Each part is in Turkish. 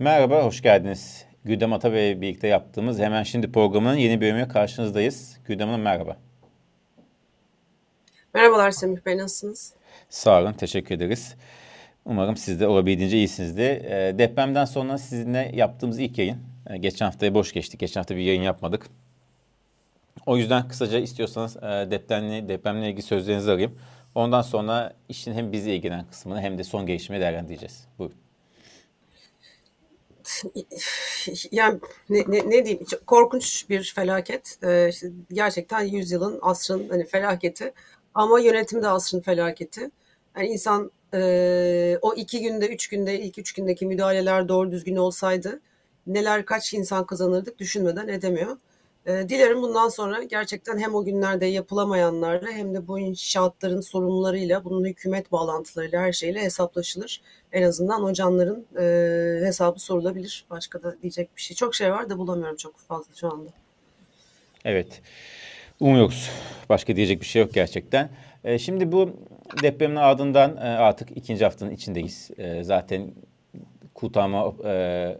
Merhaba, hoş geldiniz. Güldem Atabey birlikte yaptığımız Hemen Şimdi programının yeni bölümüne karşınızdayız. Güldem Hanım merhaba. Merhabalar Semih Bey, nasılsınız? Sağ olun, teşekkür ederiz. Umarım siz de olabildiğince iyisinizdir. E, depremden sonra sizinle yaptığımız ilk yayın. E, geçen haftaya boş geçtik. Geçen hafta bir yayın yapmadık. O yüzden kısaca istiyorsanız e, depremle, depremle ilgili sözlerinizi arayayım. Ondan sonra işin hem bizi ilgilenen kısmını hem de son gelişmeyi değerlendireceğiz. Buyurun. Yani ne, ne, ne diyeyim korkunç bir felaket. Ee, işte gerçekten yüzyılın asrın hani felaketi ama yönetim de asrın felaketi. Yani insan e, o iki günde üç günde ilk üç gündeki müdahaleler doğru düzgün olsaydı neler kaç insan kazanırdık düşünmeden edemiyor. E, dilerim bundan sonra gerçekten hem o günlerde yapılamayanlarla hem de bu inşaatların sorumlularıyla, bunun hükümet bağlantılarıyla her şeyle hesaplaşılır. En azından o canların e, hesabı sorulabilir. Başka da diyecek bir şey. Çok şey var da bulamıyorum çok fazla şu anda. Evet. Umuyoruz. Başka diyecek bir şey yok gerçekten. E, şimdi bu depremin ardından e, artık ikinci haftanın içindeyiz. E, zaten kurtarma, e,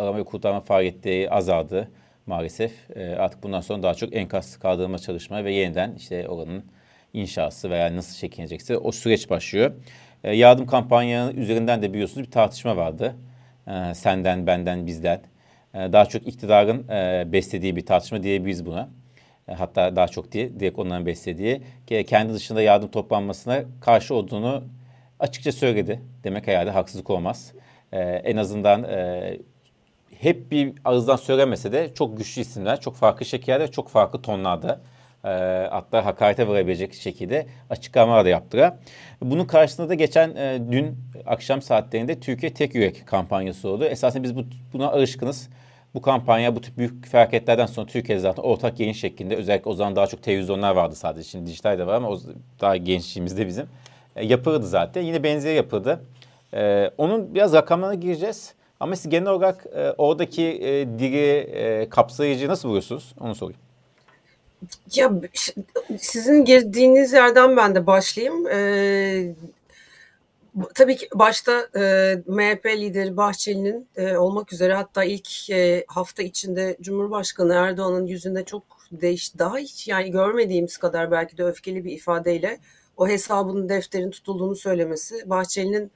ve kurtarma faaliyetleri azaldı maalesef. E, artık bundan sonra daha çok enkaz kaldırma çalışma ve yeniden işte oranın inşası veya nasıl şekillenecekse o süreç başlıyor. E, yardım kampanyaları üzerinden de biliyorsunuz bir tartışma vardı. E, senden, benden, bizden. E, daha çok iktidarın e, beslediği bir tartışma diyebiliriz buna. E, hatta daha çok diye direkt onların beslediği. Kendi dışında yardım toplanmasına karşı olduğunu açıkça söyledi. Demek herhalde haksızlık olmaz. E, en azından e, hep bir ağızdan söylemese de çok güçlü isimler, çok farklı şekillerde, çok farklı tonlarda e, hatta hakarete varabilecek şekilde açıklamalar da yaptılar. Bunun karşısında da geçen e, dün akşam saatlerinde Türkiye Tek Yürek kampanyası oldu. Esasen biz bu, buna alışkınız. Bu kampanya bu tip büyük felaketlerden sonra Türkiye'de zaten ortak yayın şeklinde özellikle o zaman daha çok televizyonlar vardı sadece. Şimdi dijital de var ama o daha gençliğimizde bizim. E, yapıldı zaten. Yine benzeri yapıldı. E, onun biraz rakamlarına gireceğiz. Ama siz genel olarak e, oradaki e, dili e, kapsayıcı nasıl buluyorsunuz? Onu sorayım. Ya sizin girdiğiniz yerden ben de başlayayım. Ee, tabii ki başta e, MHP lideri Bahçeli'nin e, olmak üzere hatta ilk e, hafta içinde Cumhurbaşkanı Erdoğan'ın yüzünde çok değiş daha hiç yani görmediğimiz kadar belki de öfkeli bir ifadeyle o hesabın defterin tutulduğunu söylemesi Bahçeli'nin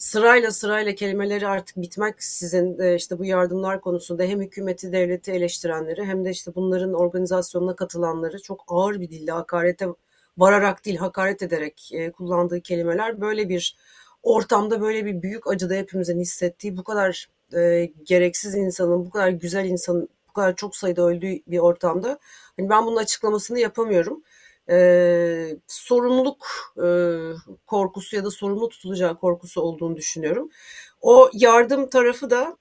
sırayla sırayla kelimeleri artık bitmek sizin e, işte bu yardımlar konusunda hem hükümeti devleti eleştirenleri hem de işte bunların organizasyonuna katılanları çok ağır bir dille hakarete vararak değil hakaret ederek e, kullandığı kelimeler böyle bir ortamda böyle bir büyük acıda hepimizin hissettiği bu kadar e, gereksiz insanın bu kadar güzel insanın bu kadar çok sayıda öldüğü bir ortamda. Hani ben bunun açıklamasını yapamıyorum e, sorumluluk e, korkusu ya da sorumlu tutulacağı korkusu olduğunu düşünüyorum. O yardım tarafı da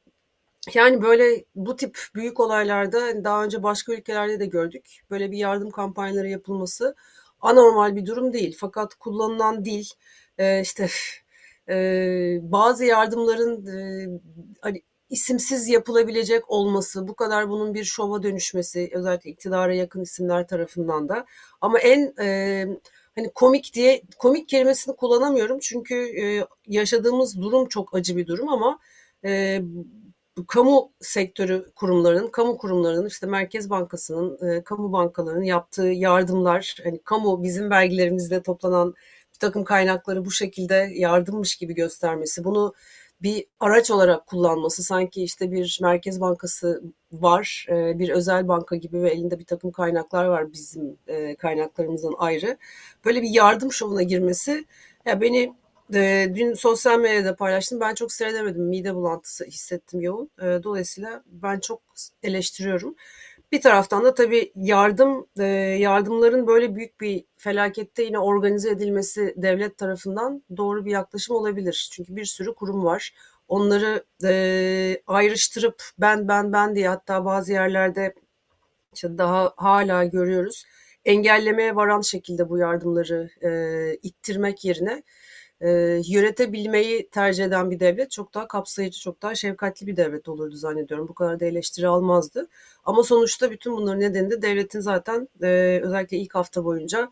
yani böyle bu tip büyük olaylarda hani daha önce başka ülkelerde de gördük. Böyle bir yardım kampanyaları yapılması anormal bir durum değil. Fakat kullanılan dil e, işte e, bazı yardımların e, hani isimsiz yapılabilecek olması, bu kadar bunun bir şova dönüşmesi özellikle iktidara yakın isimler tarafından da. Ama en e, hani komik diye komik kelimesini kullanamıyorum çünkü e, yaşadığımız durum çok acı bir durum ama e, kamu sektörü kurumlarının, kamu kurumlarının işte Merkez Bankası'nın, e, kamu bankalarının yaptığı yardımlar, hani kamu bizim vergilerimizde toplanan bir takım kaynakları bu şekilde yardımmış gibi göstermesi, bunu bir araç olarak kullanması sanki işte bir merkez bankası var, e, bir özel banka gibi ve elinde bir takım kaynaklar var bizim e, kaynaklarımızdan ayrı. Böyle bir yardım şovuna girmesi ya beni e, dün sosyal medyada paylaştım. Ben çok seyredemedim. Mide bulantısı hissettim yoğun. Dolayısıyla ben çok eleştiriyorum. Bir taraftan da tabii yardım e, yardımların böyle büyük bir felakette yine organize edilmesi devlet tarafından doğru bir yaklaşım olabilir. Çünkü bir sürü kurum var. Onları e, ayrıştırıp ben ben ben diye hatta bazı yerlerde işte daha hala görüyoruz. Engellemeye varan şekilde bu yardımları e, ittirmek yerine e, yönetebilmeyi tercih eden bir devlet çok daha kapsayıcı, çok daha şefkatli bir devlet olurdu zannediyorum. Bu kadar da eleştiri almazdı. Ama sonuçta bütün bunların nedeni de devletin zaten e, özellikle ilk hafta boyunca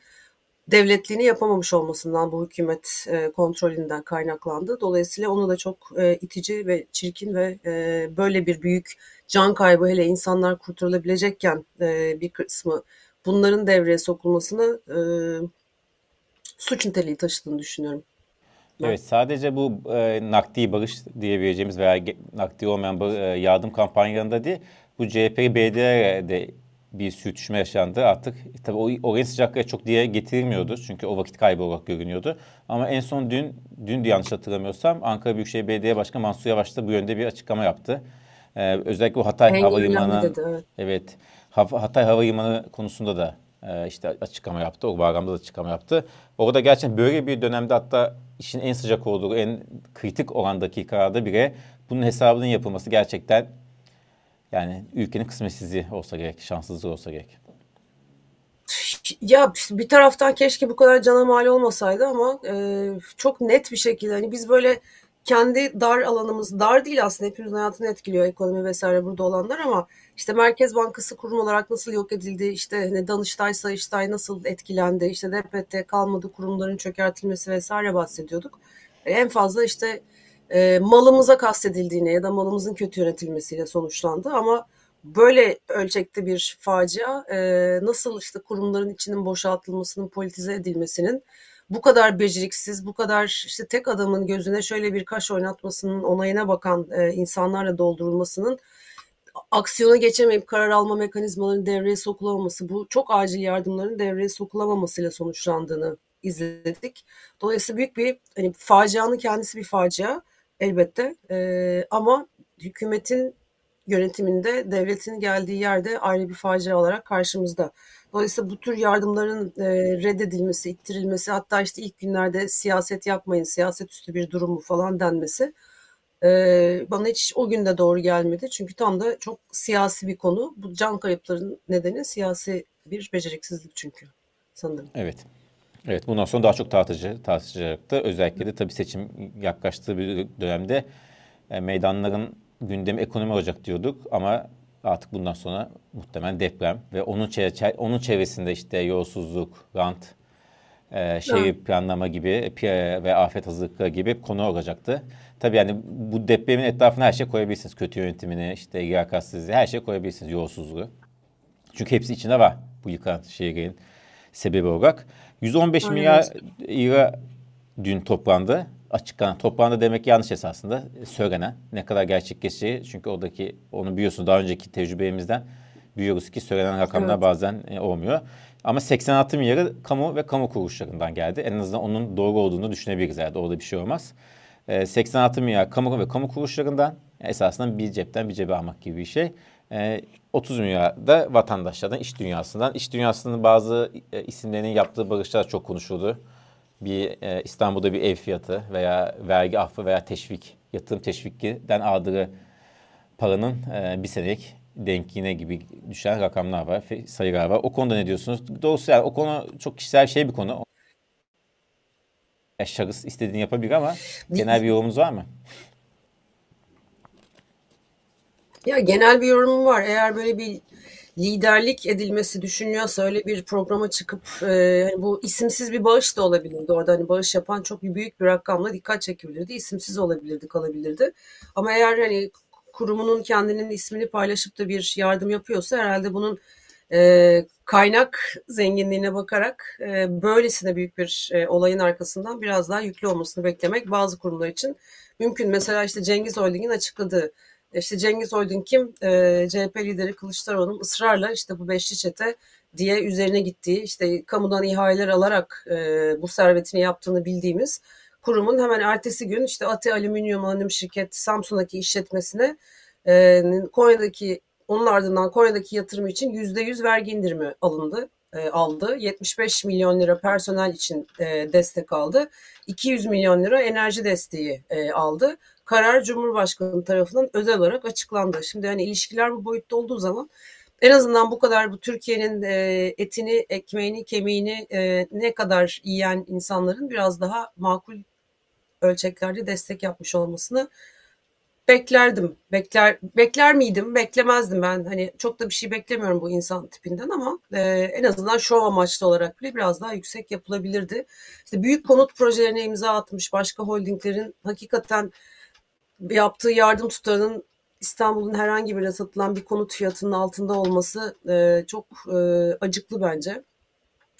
devletliğini yapamamış olmasından bu hükümet e, kontrolünden kaynaklandı. Dolayısıyla onu da çok e, itici ve çirkin ve e, böyle bir büyük can kaybı hele insanlar kurtarılabilecekken e, bir kısmı bunların devreye sokulmasını e, suç niteliği taşıdığını düşünüyorum. Evet sadece bu e, nakdi bağış diyebileceğimiz veya nakdi olmayan e, yardım kampanyalarında değil bu CHP BDR'de bir sürtüşme yaşandı. Artık tabii o oraya sıcaklığa çok diye getirilmiyordu. Çünkü o vakit kaybı olarak görünüyordu. Ama en son dün, dün de yanlış hatırlamıyorsam Ankara Büyükşehir Belediye Başkanı Mansur Yavaş da bu yönde bir açıklama yaptı. Ee, özellikle o Hatay en Havalimanı evet. evet Hatay Havalimanı konusunda da e, işte açıklama yaptı. O bağlamda da açıklama yaptı. Orada gerçekten böyle bir dönemde hatta işin en sıcak olduğu, en kritik olan dakikalarda bile bunun hesabının yapılması gerçekten yani ülkenin kısmetsizliği olsa gerek, şanssızlığı olsa gerek. Ya bir taraftan keşke bu kadar cana mal olmasaydı ama e, çok net bir şekilde hani biz böyle kendi dar alanımız dar değil aslında. Hepimizin hayatını etkiliyor ekonomi vesaire burada olanlar ama işte Merkez Bankası kurum olarak nasıl yok edildi? İşte hani Danıştay Sayıştay nasıl etkilendi? İşte DPT kalmadı kurumların çökertilmesi vesaire bahsediyorduk. En fazla işte e, malımıza kastedildiğine ya da malımızın kötü yönetilmesiyle sonuçlandı ama böyle ölçekte bir facia e, nasıl işte kurumların içinin boşaltılmasının politize edilmesinin bu kadar beceriksiz, bu kadar işte tek adamın gözüne şöyle bir kaş oynatmasının onayına bakan e, insanlarla doldurulmasının aksiyona geçemeyip karar alma mekanizmalarının devreye sokulamaması, bu çok acil yardımların devreye sokulamamasıyla sonuçlandığını izledik. Dolayısıyla büyük bir hani facianın kendisi bir facia elbette e, ama hükümetin yönetiminde devletin geldiği yerde ayrı bir facia olarak karşımızda. Dolayısıyla bu tür yardımların e, reddedilmesi, ittirilmesi hatta işte ilk günlerde siyaset yapmayın, siyaset üstü bir durumu falan denmesi e, bana hiç o günde doğru gelmedi. Çünkü tam da çok siyasi bir konu. Bu can kayıplarının nedeni siyasi bir beceriksizlik çünkü sanırım. Evet. Evet bundan sonra daha çok tartışacak, tartışacaktı. Özellikle de tabii seçim yaklaştığı bir dönemde e, meydanların gündemi ekonomi olacak diyorduk ama artık bundan sonra muhtemelen deprem ve onun çevre, onun çevresinde işte yolsuzluk, rant, e, şehir planlama gibi ve afet hazırlıkları gibi konu olacaktı. Tabii yani bu depremin etrafına her şey koyabilirsiniz. Kötü yönetimini, işte liyakatsizliği her şey koyabilirsiniz. Yolsuzluğu. Çünkü hepsi içinde var bu yıkan şehrin sebebi olarak. 115 Aynen. milyar lira dün toplandı. Açıklanan toplandı demek yanlış esasında söylenen. Ne kadar gerçekleşeceği çünkü oradaki onu biliyorsunuz daha önceki tecrübemizden biliyoruz ki söylenen rakamlar evet. bazen e, olmuyor. Ama 86 milyarı kamu ve kamu kuruluşlarından geldi. En azından onun doğru olduğunu düşünebiliriz. Yani orada bir şey olmaz. 86 milyar kamu ve kamu kuruluşlarından esasında bir cepten bir cebe almak gibi bir şey. 30 milyar da vatandaşlardan, iş dünyasından. İş dünyasının bazı e, isimlerinin yaptığı bağışlar çok konuşuldu. Bir e, İstanbul'da bir ev fiyatı veya vergi affı veya teşvik, yatırım teşvikinden aldığı paranın e, bir senelik denkliğine gibi düşen rakamlar var, sayılar var. O konuda ne diyorsunuz? Doğrusu yani o konu çok kişisel şey bir konu. Şahıs istediğini yapabilir ama genel bir yorumunuz var mı? Ya genel bir yorumum var. Eğer böyle bir liderlik edilmesi düşünüyorsa öyle bir programa çıkıp e, hani bu isimsiz bir bağış da olabilirdi. Orada hani bağış yapan çok büyük bir rakamla dikkat çekebilirdi. İsimsiz olabilirdi, kalabilirdi. Ama eğer hani kurumunun kendinin ismini paylaşıp da bir yardım yapıyorsa herhalde bunun e, kaynak zenginliğine bakarak e, böylesine büyük bir e, olayın arkasından biraz daha yüklü olmasını beklemek bazı kurumlar için mümkün. Mesela işte Cengiz Holding'in açıkladığı işte Cengiz Holding kim? E, CHP lideri Kılıçdaroğlu'nun ısrarla işte bu beşli çete diye üzerine gittiği işte kamudan ihaleler alarak e, bu servetini yaptığını bildiğimiz kurumun hemen ertesi gün işte Ati Alüminyum Anonim Şirket Samsun'daki işletmesine e, Konya'daki onun ardından Konya'daki yatırımı için %100 vergi indirimi alındı e, aldı. 75 milyon lira personel için e, destek aldı. 200 milyon lira enerji desteği e, aldı karar Cumhurbaşkanı tarafından özel olarak açıklandı. Şimdi hani ilişkiler bu boyutta olduğu zaman en azından bu kadar bu Türkiye'nin e, etini, ekmeğini, kemiğini e, ne kadar yiyen insanların biraz daha makul ölçeklerde destek yapmış olmasını beklerdim. Bekler bekler miydim? Beklemezdim ben. Hani çok da bir şey beklemiyorum bu insan tipinden ama e, en azından şov amaçlı olarak bile biraz daha yüksek yapılabilirdi. İşte büyük konut projelerine imza atmış başka holdinglerin hakikaten yaptığı yardım tutarının İstanbul'un herhangi bir satılan bir konut fiyatının altında olması e, çok e, acıklı bence.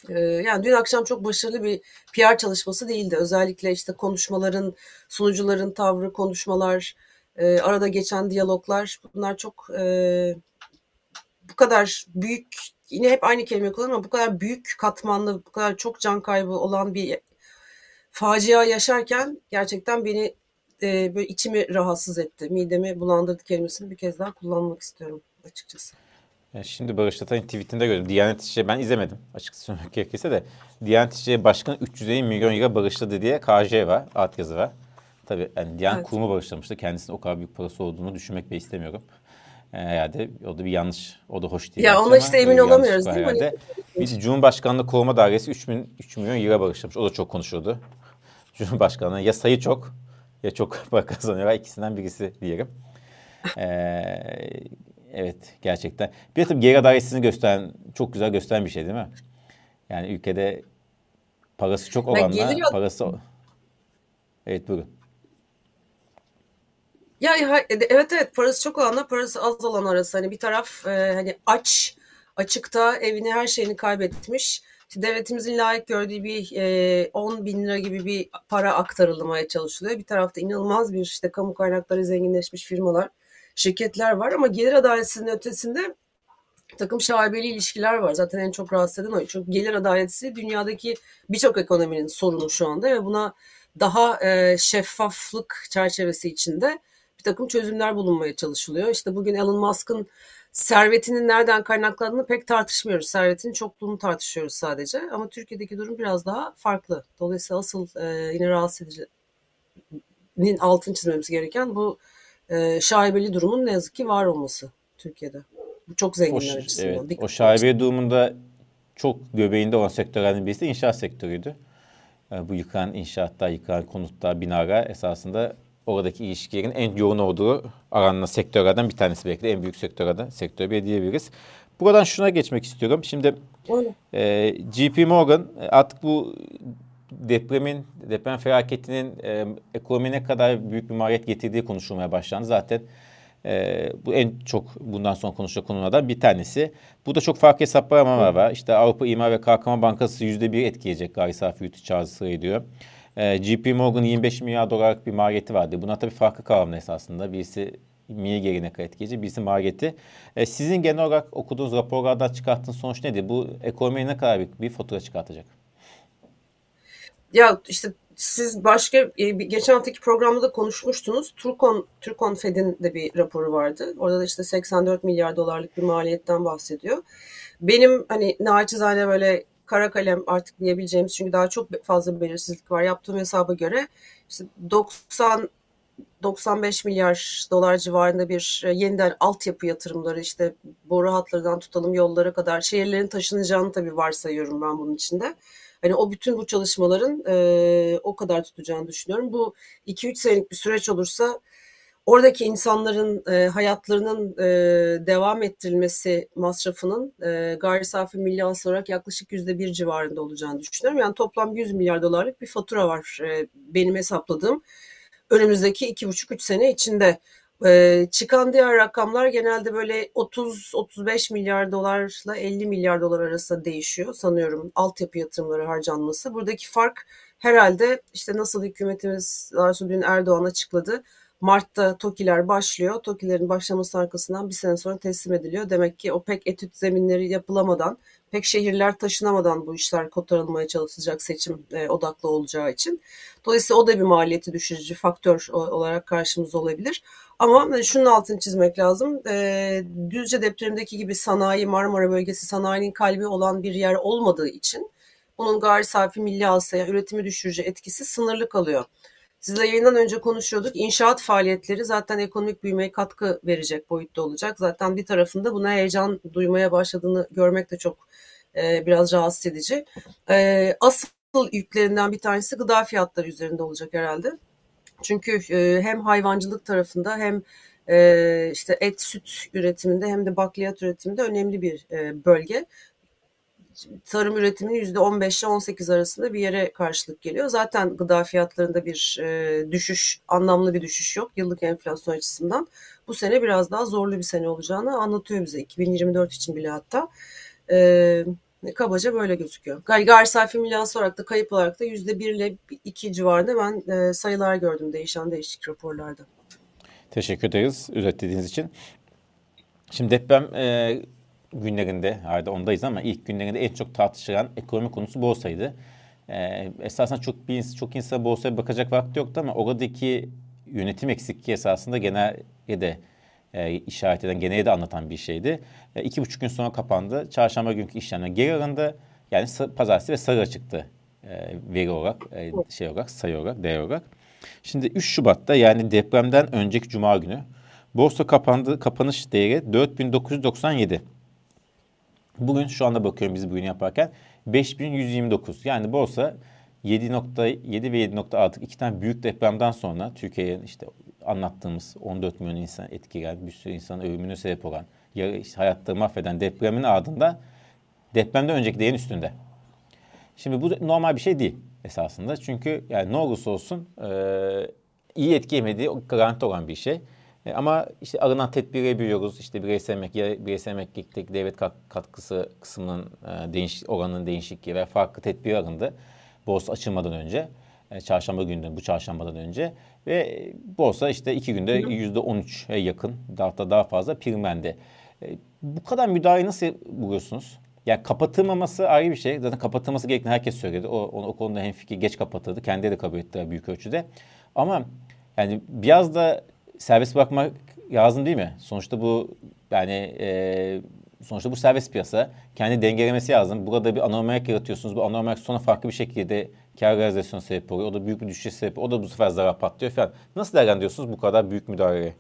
E, yani dün akşam çok başarılı bir PR çalışması değildi. Özellikle işte konuşmaların, sunucuların tavrı, konuşmalar, e, arada geçen diyaloglar bunlar çok e, bu kadar büyük yine hep aynı kelime kullanıyorum ama bu kadar büyük katmanlı bu kadar çok can kaybı olan bir facia yaşarken gerçekten beni e, böyle içimi rahatsız etti. Midemi bulandırdı kelimesini bir kez daha kullanmak istiyorum açıkçası. şimdi Barış Tatay'ın tweetinde gördüm. Diyanet İşleri ben izlemedim açıkçası söylemek gerekirse de. Diyanet İşleri Başkanı 350 milyon euro bağışladı diye KJ var, alt yazı var. Tabii yani Diyanet evet. Kurumu bağışlamıştı. Kendisinin o kadar büyük parası olduğunu düşünmek bile istemiyorum. E, herhalde o da bir yanlış. O da hoş değil. Ya ona işte emin olamıyoruz değil mi? Hani bir Cumhurbaşkanlığı Koruma Dairesi 3, bin, 3 milyon euro bağışlamış. O da çok konuşuldu. Cumhurbaşkanlığı ya sayı çok ya çok para kazanıyor. İkisinden birisi diyelim. Ee, evet gerçekten. Bir de tabii geri adaletsizliğini gösteren, çok güzel gösteren bir şey değil mi? Yani ülkede parası çok olanla parası... Evet buyurun. Ya evet evet parası çok olanla parası az olan arası hani bir taraf e, hani aç açıkta evini her şeyini kaybetmiş. İşte devletimizin layık gördüğü bir e, 10 bin lira gibi bir para aktarılmaya çalışılıyor. Bir tarafta inanılmaz bir işte kamu kaynakları zenginleşmiş firmalar, şirketler var ama gelir adaletsizliğinin ötesinde takım şaibeli ilişkiler var. Zaten en çok rahatsız eden o. Çünkü gelir adaletsizliği dünyadaki birçok ekonominin sorunu şu anda ve buna daha e, şeffaflık çerçevesi içinde bir takım çözümler bulunmaya çalışılıyor. İşte bugün Elon Musk'ın servetinin nereden kaynaklandığını pek tartışmıyoruz. Servetin çokluğunu tartışıyoruz sadece. Ama Türkiye'deki durum biraz daha farklı. Dolayısıyla asıl e, yine rahatsız edicinin altını çizmemiz gereken bu e, şaibeli durumun ne yazık ki var olması Türkiye'de. Bu çok zenginler o, açısından. Evet, Dikkat o şaibeli durumunda çok göbeğinde olan sektörlerden birisi de inşaat sektörüydü. E, bu yıkan inşaatlar, yıkan konutlar, binalar esasında oradaki ilişkilerin en yoğun olduğu aranan sektörlerden bir tanesi belki de en büyük sektörlerden sektör bir diyebiliriz. Buradan şuna geçmek istiyorum. Şimdi e, JP Morgan e, artık bu depremin, deprem felaketinin e, ekonomiye ne kadar büyük bir maliyet getirdiği konuşulmaya başlandı. Zaten e, bu en çok bundan sonra konuşacak konulardan bir tanesi. Bu da çok farklı hesaplamalar var. İşte Avrupa İmar ve Kalkınma Bankası yüzde bir etkileyecek gayri safi yurt içi ediyor. E, ee, JP Morgan 25 milyar dolarlık bir maliyeti vardı. Buna tabii farklı kavramlar esasında. Birisi miye kadar etkileyici, birisi maliyeti. E, sizin genel olarak okuduğunuz raporlardan çıkarttığınız sonuç nedir? Bu ekonomiye ne kadar büyük bir fatura çıkartacak? Ya işte siz başka e, geçen haftaki programda da konuşmuştunuz. Turkon Turkon Fed'in de bir raporu vardı. Orada da işte 84 milyar dolarlık bir maliyetten bahsediyor. Benim hani naçizane böyle kara kalem artık diyebileceğimiz çünkü daha çok fazla belirsizlik var. Yaptığım hesaba göre işte 90 95 milyar dolar civarında bir e, yeniden altyapı yatırımları işte boru hatlarından tutalım yollara kadar şehirlerin taşınacağını tabii varsayıyorum ben bunun içinde. Hani o bütün bu çalışmaların e, o kadar tutacağını düşünüyorum. Bu 2-3 senelik bir süreç olursa oradaki insanların e, hayatlarının e, devam ettirilmesi masrafının e, gayri safi milli hasıl olarak yaklaşık yüzde bir civarında olacağını düşünüyorum. Yani toplam 100 milyar dolarlık bir fatura var e, benim hesapladığım. Önümüzdeki iki buçuk üç sene içinde ee, çıkan diğer rakamlar genelde böyle 30-35 milyar dolarla 50 milyar dolar arasında değişiyor sanıyorum altyapı yatırımları harcanması. Buradaki fark herhalde işte nasıl hükümetimiz daha dün Erdoğan açıkladı Mart'ta TOKİ'ler başlıyor. TOKİ'lerin başlaması arkasından bir sene sonra teslim ediliyor. Demek ki o pek etüt zeminleri yapılamadan, pek şehirler taşınamadan bu işler kotarılmaya çalışılacak seçim e, odaklı olacağı için. Dolayısıyla o da bir maliyeti düşürücü faktör olarak karşımızda olabilir. Ama şunun altını çizmek lazım. E, Düzce depremdeki gibi sanayi, Marmara bölgesi sanayinin kalbi olan bir yer olmadığı için bunun gayri safi milli hasıya üretimi düşürücü etkisi sınırlı kalıyor. Sizle yayından önce konuşuyorduk. İnşaat faaliyetleri zaten ekonomik büyümeye katkı verecek boyutta olacak. Zaten bir tarafında buna heyecan duymaya başladığını görmek de çok e, biraz rahatsız edici. E, asıl yüklerinden bir tanesi gıda fiyatları üzerinde olacak herhalde. Çünkü e, hem hayvancılık tarafında hem e, işte et süt üretiminde hem de bakliyat üretiminde önemli bir e, bölge. Tarım üretiminin %15 ile 18 arasında bir yere karşılık geliyor. Zaten gıda fiyatlarında bir e, düşüş, anlamlı bir düşüş yok yıllık enflasyon açısından. Bu sene biraz daha zorlu bir sene olacağını anlatıyor bize 2024 için bile hatta. E, kabaca böyle gözüküyor. Gayri, safi milli olarak da kayıp olarak da %1 ile 2 civarında ben e, sayılar gördüm değişen değişik raporlarda. Teşekkür ederiz özetlediğiniz için. Şimdi deprem e, günlerinde, hala ondayız ama ilk günlerinde en çok tartışılan ekonomi konusu borsaydı. E, esasında çok bir çok insan borsaya bakacak vakti yoktu ama oradaki yönetim eksikliği esasında genelde de e, işaret eden, genelde de anlatan bir şeydi. E, iki buçuk gün sonra kapandı. Çarşamba günkü işlemler geri alındı. Yani pazartesi ve sarı çıktı e, veri olarak, e, şey olarak, sayı olarak, değer olarak. Şimdi 3 Şubat'ta yani depremden önceki cuma günü borsa kapandı. Kapanış değeri 4997. Bugün şu anda bakıyorum biz bugün yaparken 5129. Yani borsa 7.7 ve 7.6 iki tane büyük depremden sonra Türkiye'nin işte anlattığımız 14 milyon insan etkileyen, bir sürü insanın ölümüne sebep olan, işte hayatları mahveden depremin ardında depremden önceki değerin üstünde. Şimdi bu normal bir şey değil esasında. Çünkü yani ne olursa olsun e, iyi etki yemediği garanti olan bir şey. E, ama işte alınan tedbiri biliyoruz. İşte bireysel emeklilik, bireysel emeklilik devlet katkısı kısmının e, değiş, oranının değişikliği ve farklı tedbir alındı. Borsa açılmadan önce. E, çarşamba günü bu çarşambadan önce. Ve borsa işte iki günde yüzde on üçe yakın hatta daha fazla primlendi. E, bu kadar müdahale nasıl buluyorsunuz? Yani kapatılmaması ayrı bir şey. Zaten kapatılması gerektiğini herkes söyledi. O, o, o konuda hem fikir geç kapatıldı. Kendi de kabul etti büyük ölçüde. Ama yani biraz da serbest bırakmak lazım değil mi? Sonuçta bu yani e, sonuçta bu serbest piyasa kendi dengelemesi lazım. Burada bir anormallik yaratıyorsunuz. Bu anormallik sonra farklı bir şekilde kar realizasyonu sebep oluyor. O da büyük bir düşüş sebep. O da bu sefer zarar patlıyor falan. Nasıl değerlendiriyorsunuz bu kadar büyük müdahaleyi?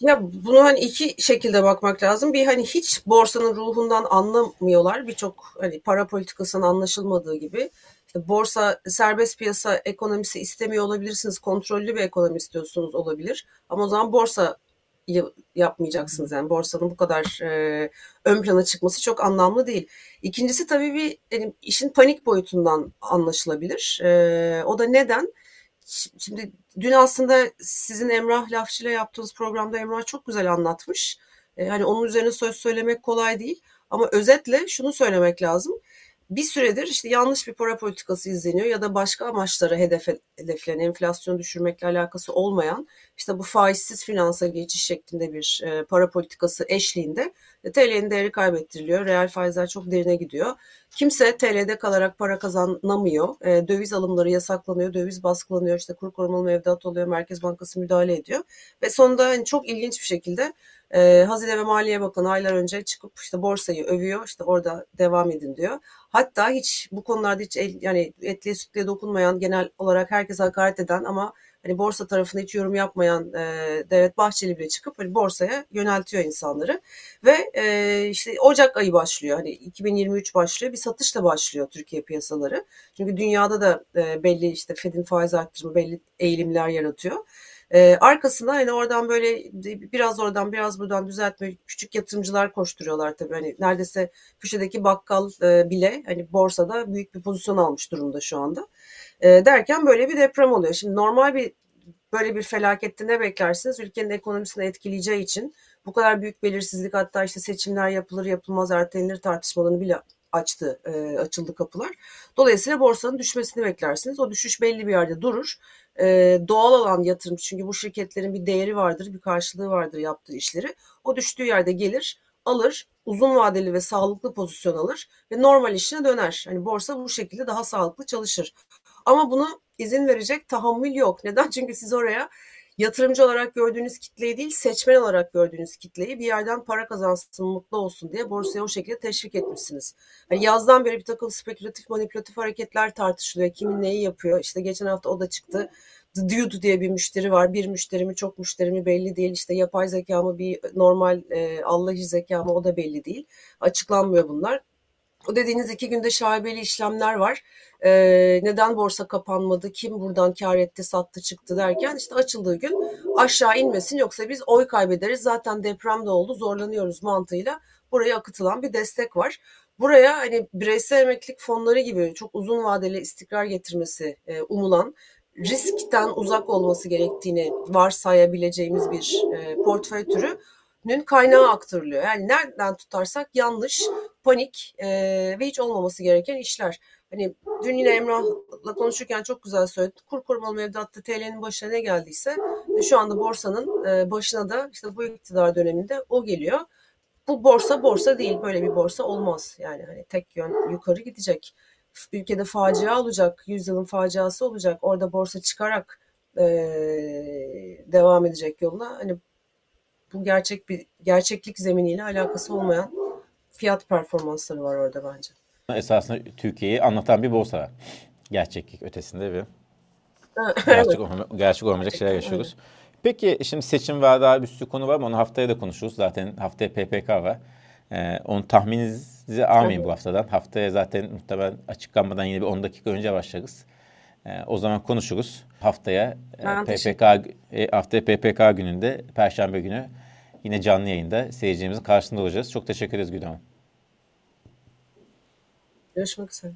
Ya bunu hani iki şekilde bakmak lazım. Bir hani hiç borsanın ruhundan anlamıyorlar. Birçok hani para politikasının anlaşılmadığı gibi. Borsa serbest piyasa ekonomisi istemiyor olabilirsiniz. Kontrollü bir ekonomi istiyorsunuz olabilir. Ama o zaman borsa yapmayacaksınız. Yani borsanın bu kadar e, ön plana çıkması çok anlamlı değil. İkincisi tabii bir yani işin panik boyutundan anlaşılabilir. E, o da neden? Şimdi dün aslında sizin Emrah Lafçı ile yaptığınız programda Emrah çok güzel anlatmış. E, hani onun üzerine söz söylemek kolay değil. Ama özetle şunu söylemek lazım bir süredir işte yanlış bir para politikası izleniyor ya da başka amaçlara hedef hedeflenen enflasyonu düşürmekle alakası olmayan işte bu faizsiz finansa geçiş şeklinde bir e, para politikası eşliğinde e, TL'nin değeri kaybettiriliyor. Reel faizler çok derine gidiyor. Kimse TL'de kalarak para kazanamıyor. E, döviz alımları yasaklanıyor, döviz baskılanıyor, işte kur korumalı mevduat oluyor, Merkez Bankası müdahale ediyor. Ve sonunda hani çok ilginç bir şekilde e, Hazine ve Maliye Bakanı aylar önce çıkıp işte borsayı övüyor, işte orada devam edin diyor. Hatta hiç bu konularda hiç el, yani etliye sütlüye dokunmayan, genel olarak herkese hakaret eden ama hani borsa tarafında hiç yorum yapmayan e, Devlet Bahçeli bile çıkıp hani borsaya yöneltiyor insanları. Ve e, işte Ocak ayı başlıyor. Hani 2023 başlıyor. Bir satış da başlıyor Türkiye piyasaları. Çünkü dünyada da e, belli işte Fed'in faiz arttırımı belli eğilimler yaratıyor. Ee, arkasında hani oradan böyle biraz oradan biraz buradan düzeltme küçük yatırımcılar koşturuyorlar tabii. Hani neredeyse köşedeki bakkal e, bile hani borsada büyük bir pozisyon almış durumda şu anda. E, derken böyle bir deprem oluyor. Şimdi normal bir böyle bir felakette ne beklersiniz? Ülkenin ekonomisini etkileyeceği için bu kadar büyük belirsizlik hatta işte seçimler yapılır yapılmaz ertelenir tartışmalarını bile açtı, e, açıldı kapılar. Dolayısıyla borsanın düşmesini beklersiniz. O düşüş belli bir yerde durur. E, doğal olan yatırım çünkü bu şirketlerin bir değeri vardır, bir karşılığı vardır yaptığı işleri. O düştüğü yerde gelir, alır, uzun vadeli ve sağlıklı pozisyon alır ve normal işine döner. Hani borsa bu şekilde daha sağlıklı çalışır. Ama bunu izin verecek tahammül yok. Neden? Çünkü siz oraya yatırımcı olarak gördüğünüz kitleyi değil seçmen olarak gördüğünüz kitleyi bir yerden para kazansın mutlu olsun diye borsaya o şekilde teşvik etmişsiniz. Yani yazdan beri bir takım spekülatif manipülatif hareketler tartışılıyor. Kimin neyi yapıyor? İşte geçen hafta o da çıktı. Dude diye bir müşteri var. Bir müşteri mi çok müşteri mi belli değil. İşte yapay zeka mı bir normal e, Allah'ı zeka mı o da belli değil. Açıklanmıyor bunlar. O dediğiniz iki günde şaibeli işlemler var. Ee, neden borsa kapanmadı, kim buradan kar etti, sattı, çıktı derken işte açıldığı gün aşağı inmesin yoksa biz oy kaybederiz. Zaten deprem de oldu, zorlanıyoruz mantığıyla buraya akıtılan bir destek var. Buraya hani bireysel emeklilik fonları gibi çok uzun vadeli istikrar getirmesi e, umulan riskten uzak olması gerektiğini varsayabileceğimiz bir e, portföy türünün kaynağı aktarılıyor. Yani nereden tutarsak yanlış, panik e, ve hiç olmaması gereken işler. Hani dün yine Emrah'la konuşurken çok güzel söyledi. Kur korumalı mevduatta TL'nin başına ne geldiyse şu anda borsanın e, başına da işte bu iktidar döneminde o geliyor. Bu borsa borsa değil. Böyle bir borsa olmaz. Yani hani tek yön yukarı gidecek ülkede facia olacak, yüzyılın faciası olacak. Orada borsa çıkarak e, devam edecek yoluna. Hani bu gerçek bir gerçeklik zeminiyle alakası olmayan fiyat performansları var orada bence. Esasında Türkiye'yi anlatan bir borsa. Gerçeklik ötesinde bir gerçek, olma, gerçek olmayacak şeyler yaşıyoruz. Peki şimdi seçim var daha bir sürü konu var mı? Onu haftaya da konuşuruz. Zaten haftaya PPK var. Ee, onun tahmininizi almayın bu haftadan. Haftaya zaten muhtemelen açıklanmadan yine bir 10 dakika önce başlarız. Ee, o zaman konuşuruz. Haftaya e, PPK e, haftaya PPK gününde Perşembe günü yine canlı yayında seyircimizin karşısında olacağız. Çok teşekkür ederiz Gülhan Görüşmek üzere.